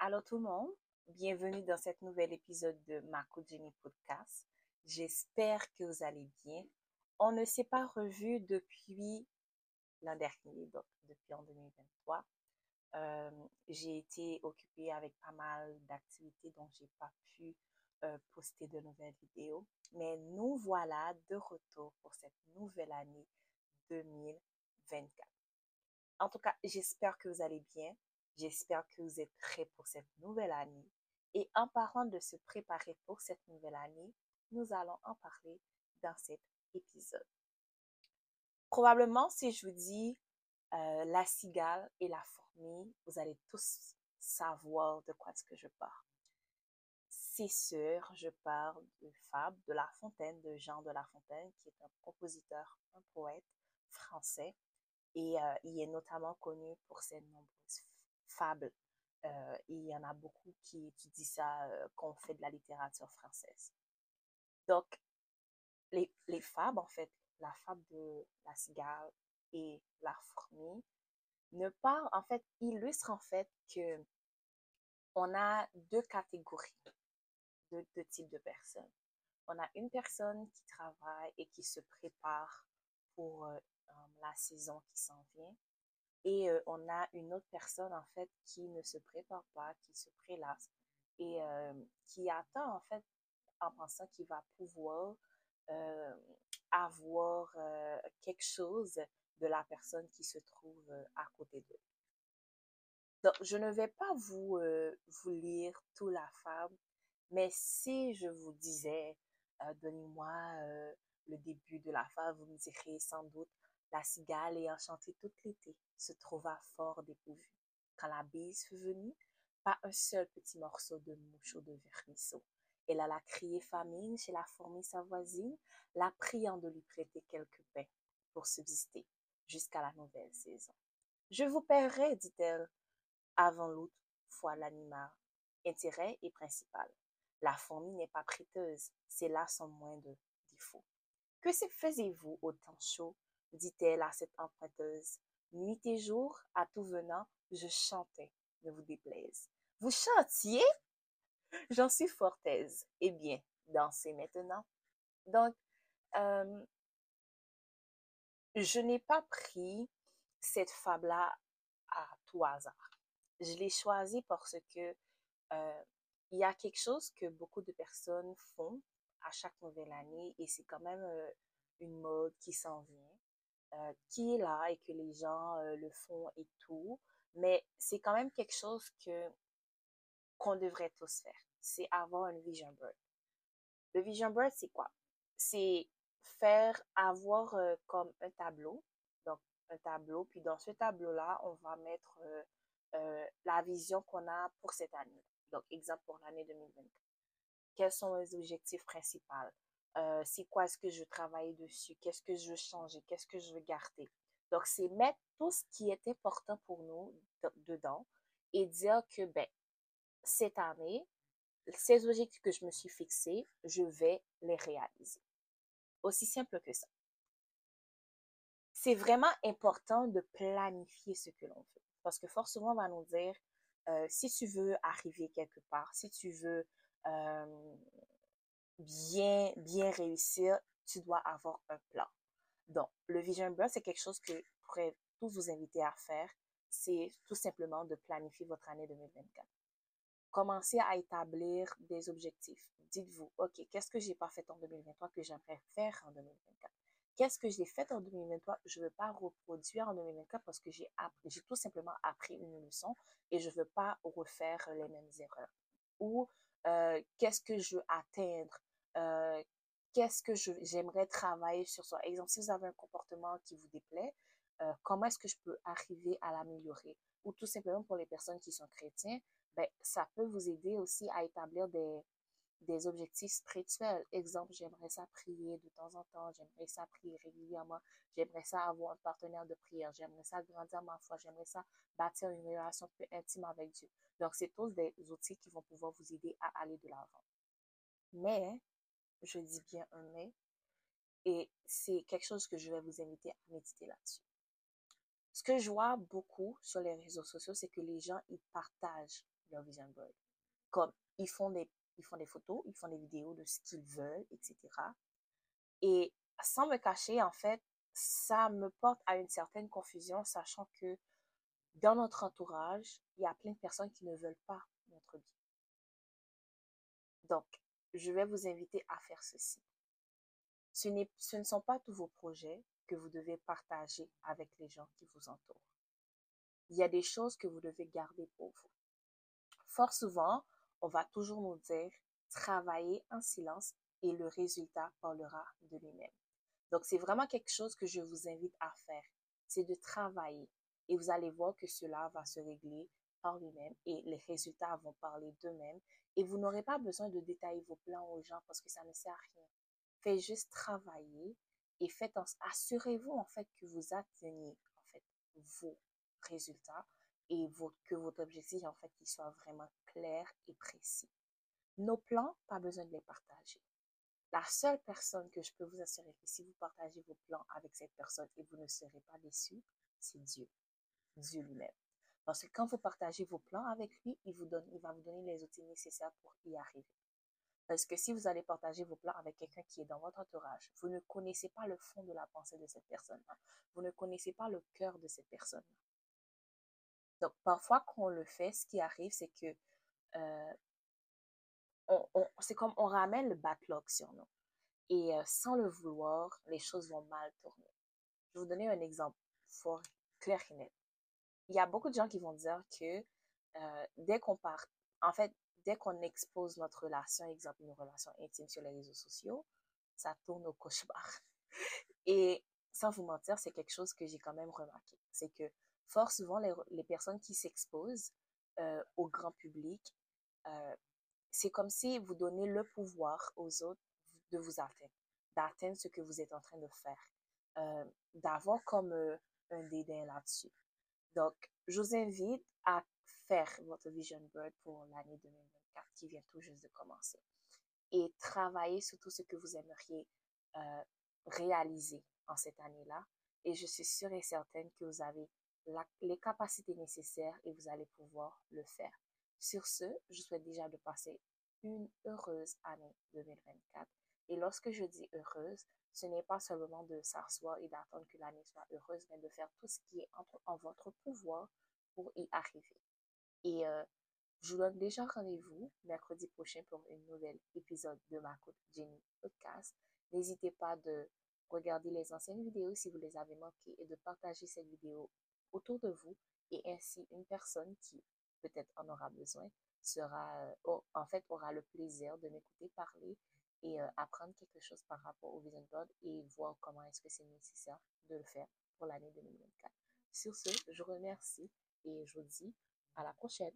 Allô tout le monde, bienvenue dans cet nouvel épisode de Marco Jenny Podcast. J'espère que vous allez bien. On ne s'est pas revu depuis l'an dernier, donc depuis en 2023. Euh, j'ai été occupée avec pas mal d'activités dont j'ai pas pu euh, poster de nouvelles vidéos. Mais nous voilà de retour pour cette nouvelle année 2024. En tout cas, j'espère que vous allez bien. J'espère que vous êtes prêts pour cette nouvelle année. Et en parlant de se préparer pour cette nouvelle année, nous allons en parler dans cet épisode. Probablement, si je vous dis euh, la cigale et la fourmi, vous allez tous savoir de quoi est-ce que je parle. C'est sûr, je parle de Fable de La Fontaine, de Jean de La Fontaine, qui est un compositeur, un poète français. Et euh, il est notamment connu pour ses nombreuses fables. Euh, il y en a beaucoup qui étudient ça euh, quand on fait de la littérature française. Donc, les, les fables, en fait, la fable de la cigale et la fourmi, ne en fait, illustre en fait que on a deux catégories, deux types de personnes. On a une personne qui travaille et qui se prépare pour euh, la saison qui s'en vient. Et euh, on a une autre personne, en fait, qui ne se prépare pas, qui se prélasse et euh, qui attend, en fait, en pensant qu'il va pouvoir euh, avoir quelque chose de la personne qui se trouve à côté d'eux. Donc, je ne vais pas vous, vous lire toute la fable, mais si je vous disais, donnez-moi le début de la fable, vous me direz sans doute la cigale ayant chanté tout l'été se trouva fort dépourvue. Quand la bise fut venue, pas un seul petit morceau de mouche ou de vermisseau. Elle alla crier famine chez la fourmi sa voisine, la priant de lui prêter quelques pains pour subsister jusqu'à la nouvelle saison. Je vous paierai, dit-elle, avant l'août, foi l'animal. Intérêt est principal. La fourmi n'est pas prêteuse, c'est là son moindre défaut. Que faisiez-vous au temps chaud dit-elle à cette emprunteuse. Nuit et jour, à tout venant, je chantais, ne vous déplaise. Vous chantiez? J'en suis fort aise. Eh bien, dansez maintenant. Donc, euh, je n'ai pas pris cette fable-là à tout hasard. Je l'ai choisie parce que euh, il y a quelque chose que beaucoup de personnes font à chaque nouvelle année et c'est quand même euh, une mode qui s'en vient. Euh, qui est là et que les gens euh, le font et tout. Mais c'est quand même quelque chose que qu'on devrait tous faire. C'est avoir un vision board. Le vision board, c'est quoi? C'est faire avoir euh, comme un tableau. Donc, un tableau. Puis dans ce tableau-là, on va mettre la vision qu'on a pour cette année. Donc, exemple pour l'année 2024. Quels sont les objectifs principaux? Euh, c'est quoi est-ce que je travaille dessus, qu'est-ce que je veux changer, qu'est-ce que je veux garder. Donc, c'est mettre tout ce qui est important pour nous dedans et dire que, ben, cette année, ces objectifs que je me suis fixés, je vais les réaliser. Aussi simple que ça. C'est vraiment important de planifier ce que l'on veut. Parce que fort souvent, on va nous dire, euh, si tu veux arriver quelque part, si tu veux euh, bien, bien réussir, tu dois avoir un plan. Donc, le Vision Board, c'est quelque chose que je pourrais tous vous inviter à faire. C'est tout simplement de planifier votre année 2024. Commencez à établir des objectifs. Dites-vous, OK, qu'est-ce que j'ai pas fait en 2023 que j'aimerais faire en 2024? Qu'est-ce que j'ai fait en 2023? Je veux pas reproduire en 2024 parce que j'ai j'ai tout simplement appris une leçon et je veux pas refaire les mêmes erreurs. Ou euh, qu'est-ce que je veux atteindre euh, qu'est-ce que j'aimerais travailler sur soi? Exemple, si vous avez un comportement qui vous déplaît, euh, comment est-ce que je peux arriver à l'améliorer? Ou tout simplement pour les personnes qui sont chrétiens, ben, ça peut vous aider aussi à établir des, des objectifs spirituels. Exemple, j'aimerais ça prier de temps en temps, j'aimerais ça prier régulièrement, j'aimerais ça avoir un partenaire de prière, j'aimerais ça grandir ma foi, j'aimerais ça bâtir une relation plus intime avec Dieu. Donc, c'est tous des outils qui vont pouvoir vous aider à aller de l'avant. Mais, je dis bien un mais. Et c'est quelque chose que je vais vous inviter à méditer là-dessus. Ce que je vois beaucoup sur les réseaux sociaux, c'est que les gens, ils partagent leur vision board. Comme ils font des, ils font des photos, ils font des vidéos de ce qu'ils veulent, etc. Et sans me cacher, en fait, ça me porte à une certaine confusion, sachant que dans notre entourage, il y a plein de personnes qui ne veulent pas notre bien. Donc, je vais vous inviter à faire ceci. Ce, ne sont pas tous vos projets que vous devez partager avec les gens qui vous entourent. Il y a des choses que vous devez garder pour vous. Fort souvent, on va toujours nous dire travailler en silence et le résultat parlera de lui-même. Donc, c'est vraiment quelque chose que je vous invite à faire. C'est de travailler. Et vous allez voir que cela va se régler par lui-même et les résultats vont parler d'eux-mêmes. Et vous n'aurez pas besoin de détailler vos plans aux gens parce que ça ne sert à rien. Faites juste travailler et faites assurez-vous en fait que vous atteignez en fait vos résultats et que votre objectif en fait soit vraiment clair et précis. Nos plans, pas besoin de les partager. La seule personne que je peux vous assurer que si vous partagez vos plans avec cette personne et vous ne serez pas déçu, c'est Dieu. Dieu lui-même. Parce que quand vous partagez vos plans avec lui, il, vous donne, il va vous donner les outils nécessaires pour y arriver. Parce que si vous allez partager vos plans avec quelqu'un qui est dans votre entourage, vous ne connaissez pas le fond de la pensée de cette personne-là. Vous ne connaissez pas le cœur de cette personne-là. Donc, parfois, quand on le fait, ce qui arrive, c'est que euh, c'est comme on ramène le backlog sur nous. Et euh, sans le vouloir, les choses vont mal tourner. Je vais vous donner un exemple fort clair et net. Il y a beaucoup de gens qui vont dire que euh, dès qu'on part, en fait, dès qu'on expose notre relation, exemple une relation intime sur les réseaux sociaux, ça tourne au cauchemar. Et sans vous mentir, c'est quelque chose que j'ai quand même remarqué. C'est que fort souvent, les, personnes qui s'exposent euh, au grand public, euh, c'est comme si vous donnez le pouvoir aux autres de vous atteindre, d'atteindre ce que vous êtes en train de faire, d'avoir comme un dédain là-dessus. Donc, je vous invite à faire votre vision board pour l'année 2024 qui vient tout juste de commencer et travailler sur tout ce que vous aimeriez réaliser en cette année-là. Et je suis sûre et certaine que vous avez les capacités nécessaires et vous allez pouvoir le faire. Sur ce, je souhaite déjà de passer une heureuse année 2024. Et lorsque je dis heureuse, ce n'est pas seulement de s'asseoir et d'attendre que l'année soit heureuse, mais de faire tout ce qui est en votre pouvoir pour y arriver. Et euh, je vous donne déjà rendez-vous mercredi prochain pour un nouvel épisode de ma côte Jenny Podcast. N'hésitez pas de regarder les anciennes vidéos si vous les avez manquées et de partager cette vidéo autour de vous et ainsi une personne qui peut-être en aura besoin sera euh, en fait aura le plaisir de m'écouter parler et euh, apprendre quelque chose par rapport au vision board et voir comment est-ce que c'est nécessaire de le faire pour l'année 2024. Sur ce, je vous remercie et je vous dis à la prochaine.